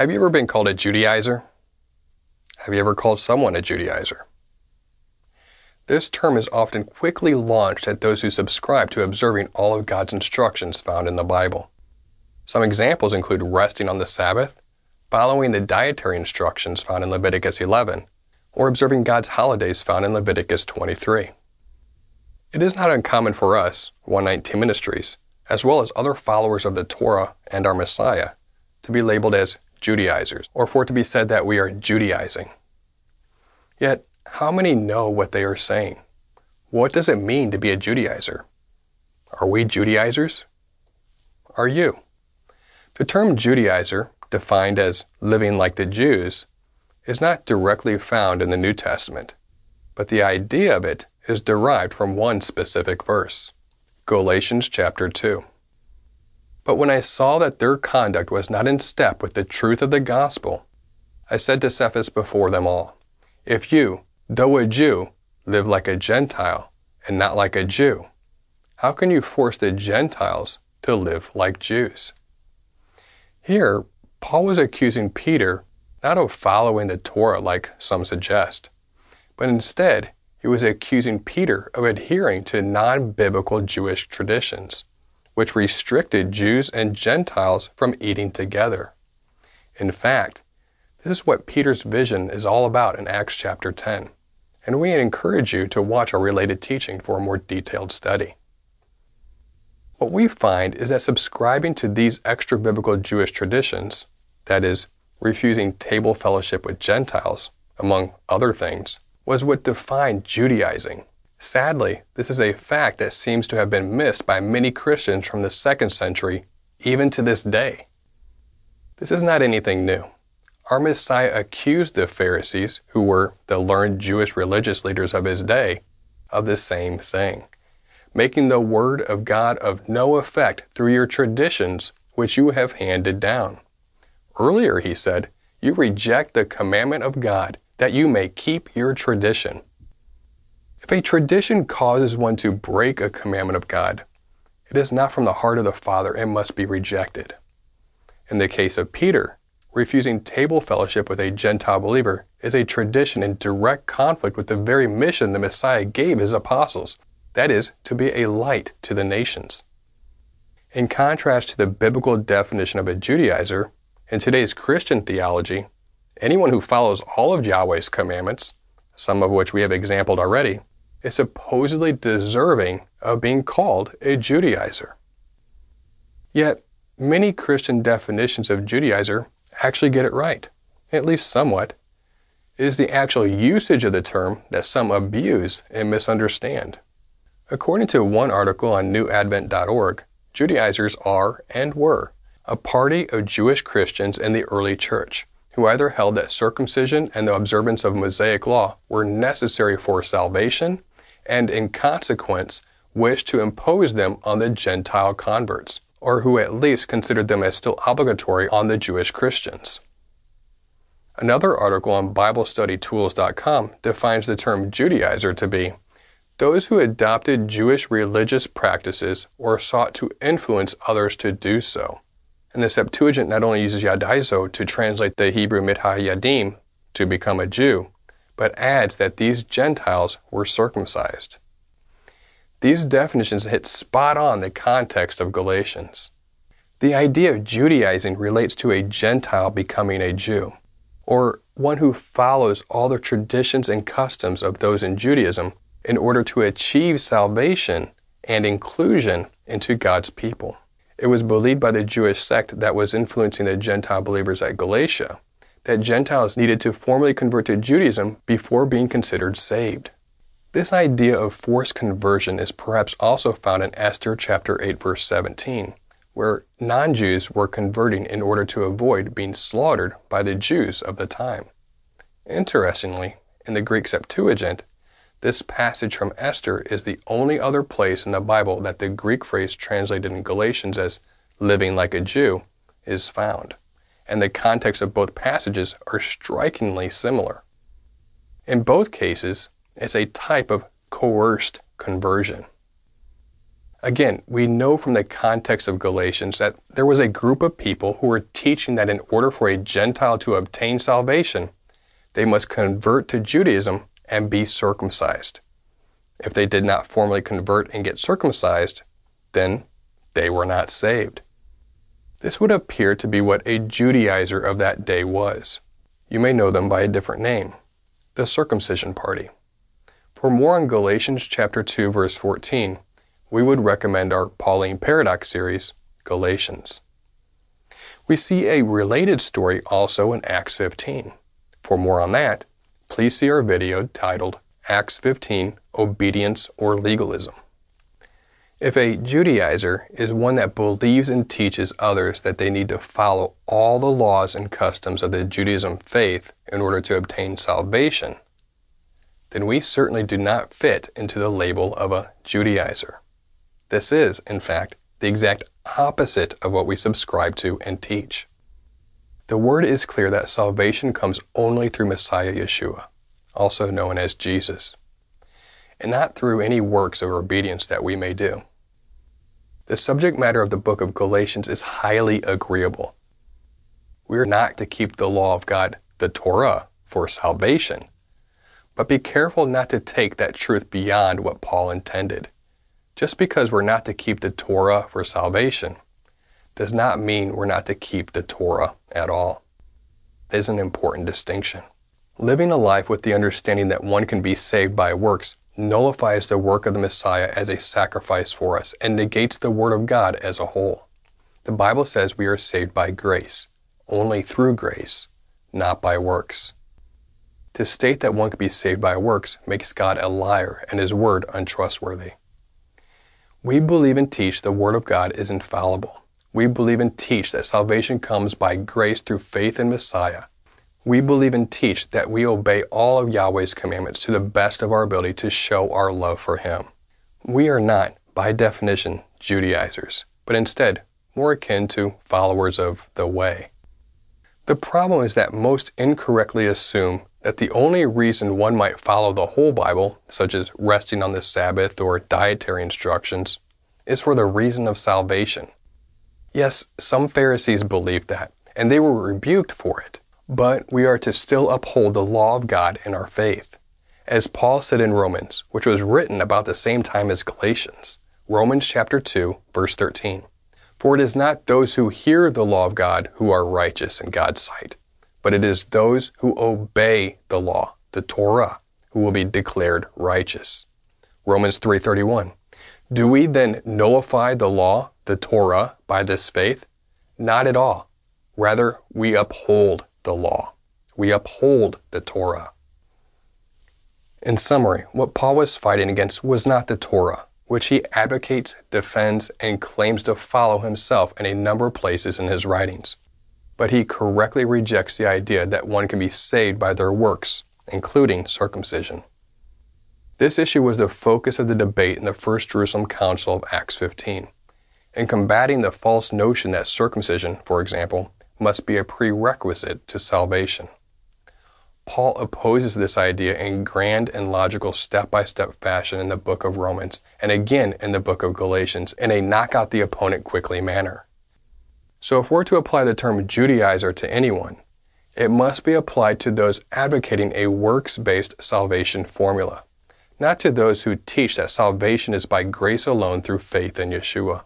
Have you ever been called a Judaizer? Have you ever called someone a Judaizer? This term is often quickly launched at those who subscribe to observing all of God's instructions found in the Bible. Some examples include resting on the Sabbath, following the dietary instructions found in Leviticus 11, or observing God's holidays found in Leviticus 23. It is not uncommon for us, 119 Ministries, as well as other followers of the Torah and our Messiah, to be labeled as Judaizers, or for it to be said that we are Judaizing. Yet, how many know what they are saying? What does it mean to be a Judaizer? Are we Judaizers? Are you? The term Judaizer, defined as living like the Jews, is not directly found in the New Testament, but the idea of it is derived from one specific verse Galatians chapter 2. But when I saw that their conduct was not in step with the truth of the gospel, I said to Cephas before them all, If you, though a Jew, live like a Gentile and not like a Jew, how can you force the Gentiles to live like Jews? Here, Paul was accusing Peter not of following the Torah like some suggest, but instead he was accusing Peter of adhering to non biblical Jewish traditions which restricted Jews and Gentiles from eating together. In fact, this is what Peter's vision is all about in Acts chapter 10, and we encourage you to watch our related teaching for a more detailed study. What we find is that subscribing to these extra biblical Jewish traditions, that is, refusing table fellowship with Gentiles, among other things, was what defined Judaizing Sadly, this is a fact that seems to have been missed by many Christians from the second century, even to this day. This is not anything new. Our Messiah accused the Pharisees, who were the learned Jewish religious leaders of his day, of the same thing, making the Word of God of no effect through your traditions which you have handed down. Earlier, he said, You reject the commandment of God that you may keep your tradition. If a tradition causes one to break a commandment of God, it is not from the heart of the Father and must be rejected. In the case of Peter, refusing table fellowship with a Gentile believer is a tradition in direct conflict with the very mission the Messiah gave his apostles that is, to be a light to the nations. In contrast to the biblical definition of a Judaizer, in today's Christian theology, anyone who follows all of Yahweh's commandments, some of which we have exampled already, is supposedly deserving of being called a Judaizer. Yet, many Christian definitions of Judaizer actually get it right, at least somewhat. It is the actual usage of the term that some abuse and misunderstand. According to one article on newadvent.org, Judaizers are and were a party of Jewish Christians in the early church who either held that circumcision and the observance of Mosaic law were necessary for salvation and in consequence wished to impose them on the Gentile converts, or who at least considered them as still obligatory on the Jewish Christians. Another article on BibleStudyTools.com defines the term Judaizer to be those who adopted Jewish religious practices or sought to influence others to do so. And the Septuagint not only uses Yadaizo to translate the Hebrew Mithayadim to become a Jew, but adds that these Gentiles were circumcised. These definitions hit spot on the context of Galatians. The idea of Judaizing relates to a Gentile becoming a Jew, or one who follows all the traditions and customs of those in Judaism in order to achieve salvation and inclusion into God's people. It was believed by the Jewish sect that was influencing the Gentile believers at Galatia that Gentiles needed to formally convert to Judaism before being considered saved. This idea of forced conversion is perhaps also found in Esther chapter 8 verse 17, where non-Jews were converting in order to avoid being slaughtered by the Jews of the time. Interestingly, in the Greek Septuagint, this passage from Esther is the only other place in the Bible that the Greek phrase translated in Galatians as living like a Jew is found, and the context of both passages are strikingly similar. In both cases, it's a type of coerced conversion. Again, we know from the context of Galatians that there was a group of people who were teaching that in order for a Gentile to obtain salvation, they must convert to Judaism and be circumcised. If they did not formally convert and get circumcised, then they were not saved. This would appear to be what a Judaizer of that day was. You may know them by a different name the circumcision party. For more on Galatians chapter 2 verse 14, we would recommend our Pauline Paradox series, Galatians. We see a related story also in Acts 15. For more on that, please see our video titled Acts 15 Obedience or Legalism. If a Judaizer is one that believes and teaches others that they need to follow all the laws and customs of the Judaism faith in order to obtain salvation, then we certainly do not fit into the label of a Judaizer. This is, in fact, the exact opposite of what we subscribe to and teach. The word is clear that salvation comes only through Messiah Yeshua, also known as Jesus, and not through any works of obedience that we may do. The subject matter of the book of Galatians is highly agreeable. We are not to keep the law of God, the Torah, for salvation, but be careful not to take that truth beyond what Paul intended. Just because we're not to keep the Torah for salvation does not mean we're not to keep the Torah at all. It is an important distinction. Living a life with the understanding that one can be saved by works nullifies the work of the Messiah as a sacrifice for us and negates the Word of God as a whole. The Bible says we are saved by grace, only through grace, not by works. To state that one can be saved by works makes God a liar and His Word untrustworthy. We believe and teach the Word of God is infallible. We believe and teach that salvation comes by grace through faith in Messiah. We believe and teach that we obey all of Yahweh's commandments to the best of our ability to show our love for Him. We are not, by definition, Judaizers, but instead more akin to followers of the Way. The problem is that most incorrectly assume that the only reason one might follow the whole Bible, such as resting on the Sabbath or dietary instructions, is for the reason of salvation. Yes, some Pharisees believed that, and they were rebuked for it, but we are to still uphold the law of God in our faith. As Paul said in Romans, which was written about the same time as Galatians, Romans chapter 2, verse 13. For it is not those who hear the law of God who are righteous in God's sight, but it is those who obey the law, the Torah, who will be declared righteous. Romans 3:31. Do we then nullify the law, the Torah, by this faith? Not at all. Rather, we uphold the law. We uphold the Torah. In summary, what Paul was fighting against was not the Torah, which he advocates, defends, and claims to follow himself in a number of places in his writings but he correctly rejects the idea that one can be saved by their works, including circumcision. This issue was the focus of the debate in the First Jerusalem Council of Acts 15. In combating the false notion that circumcision, for example, must be a prerequisite to salvation. Paul opposes this idea in grand and logical step by step fashion in the book of Romans and again in the book of Galatians in a knock out the opponent quickly manner. So if we're to apply the term Judaizer to anyone, it must be applied to those advocating a works based salvation formula, not to those who teach that salvation is by grace alone through faith in Yeshua.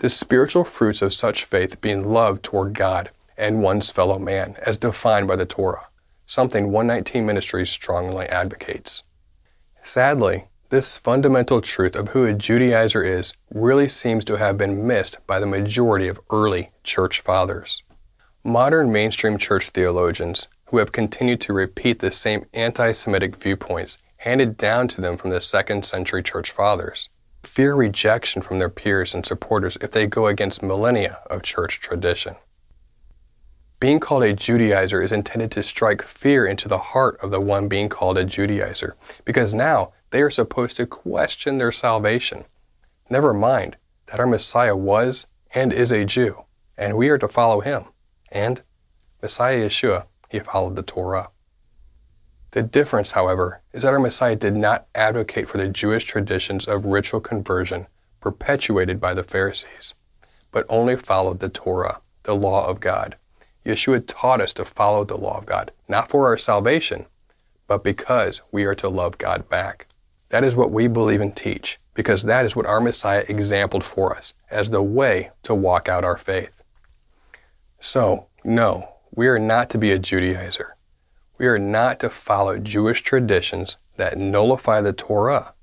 The spiritual fruits of such faith being love toward God and one's fellow man, as defined by the Torah, something 119 Ministries strongly advocates. Sadly, this fundamental truth of who a Judaizer is really seems to have been missed by the majority of early church fathers. Modern mainstream church theologians who have continued to repeat the same anti Semitic viewpoints handed down to them from the second century church fathers. Fear rejection from their peers and supporters if they go against millennia of church tradition. Being called a Judaizer is intended to strike fear into the heart of the one being called a Judaizer, because now they are supposed to question their salvation. Never mind that our Messiah was and is a Jew, and we are to follow him. And Messiah Yeshua, he followed the Torah. The difference, however, is that our Messiah did not advocate for the Jewish traditions of ritual conversion perpetuated by the Pharisees, but only followed the Torah, the law of God. Yeshua taught us to follow the law of God, not for our salvation, but because we are to love God back. That is what we believe and teach, because that is what our Messiah exampled for us as the way to walk out our faith. So, no, we are not to be a Judaizer. We are not to follow Jewish traditions that nullify the Torah,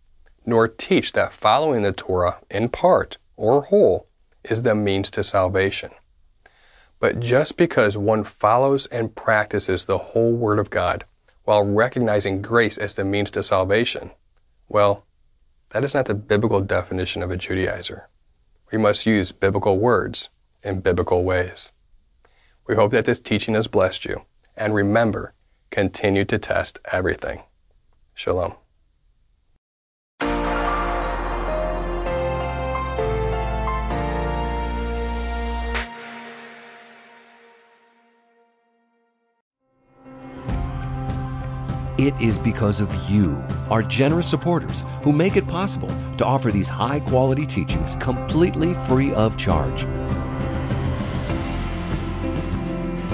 nor teach that following the Torah in part or whole is the means to salvation. But just because one follows and practices the whole Word of God while recognizing grace as the means to salvation, well, that is not the biblical definition of a Judaizer. We must use biblical words in biblical ways. We hope that this teaching has blessed you. And remember, continue to test everything. Shalom. It is because of you, our generous supporters, who make it possible to offer these high quality teachings completely free of charge.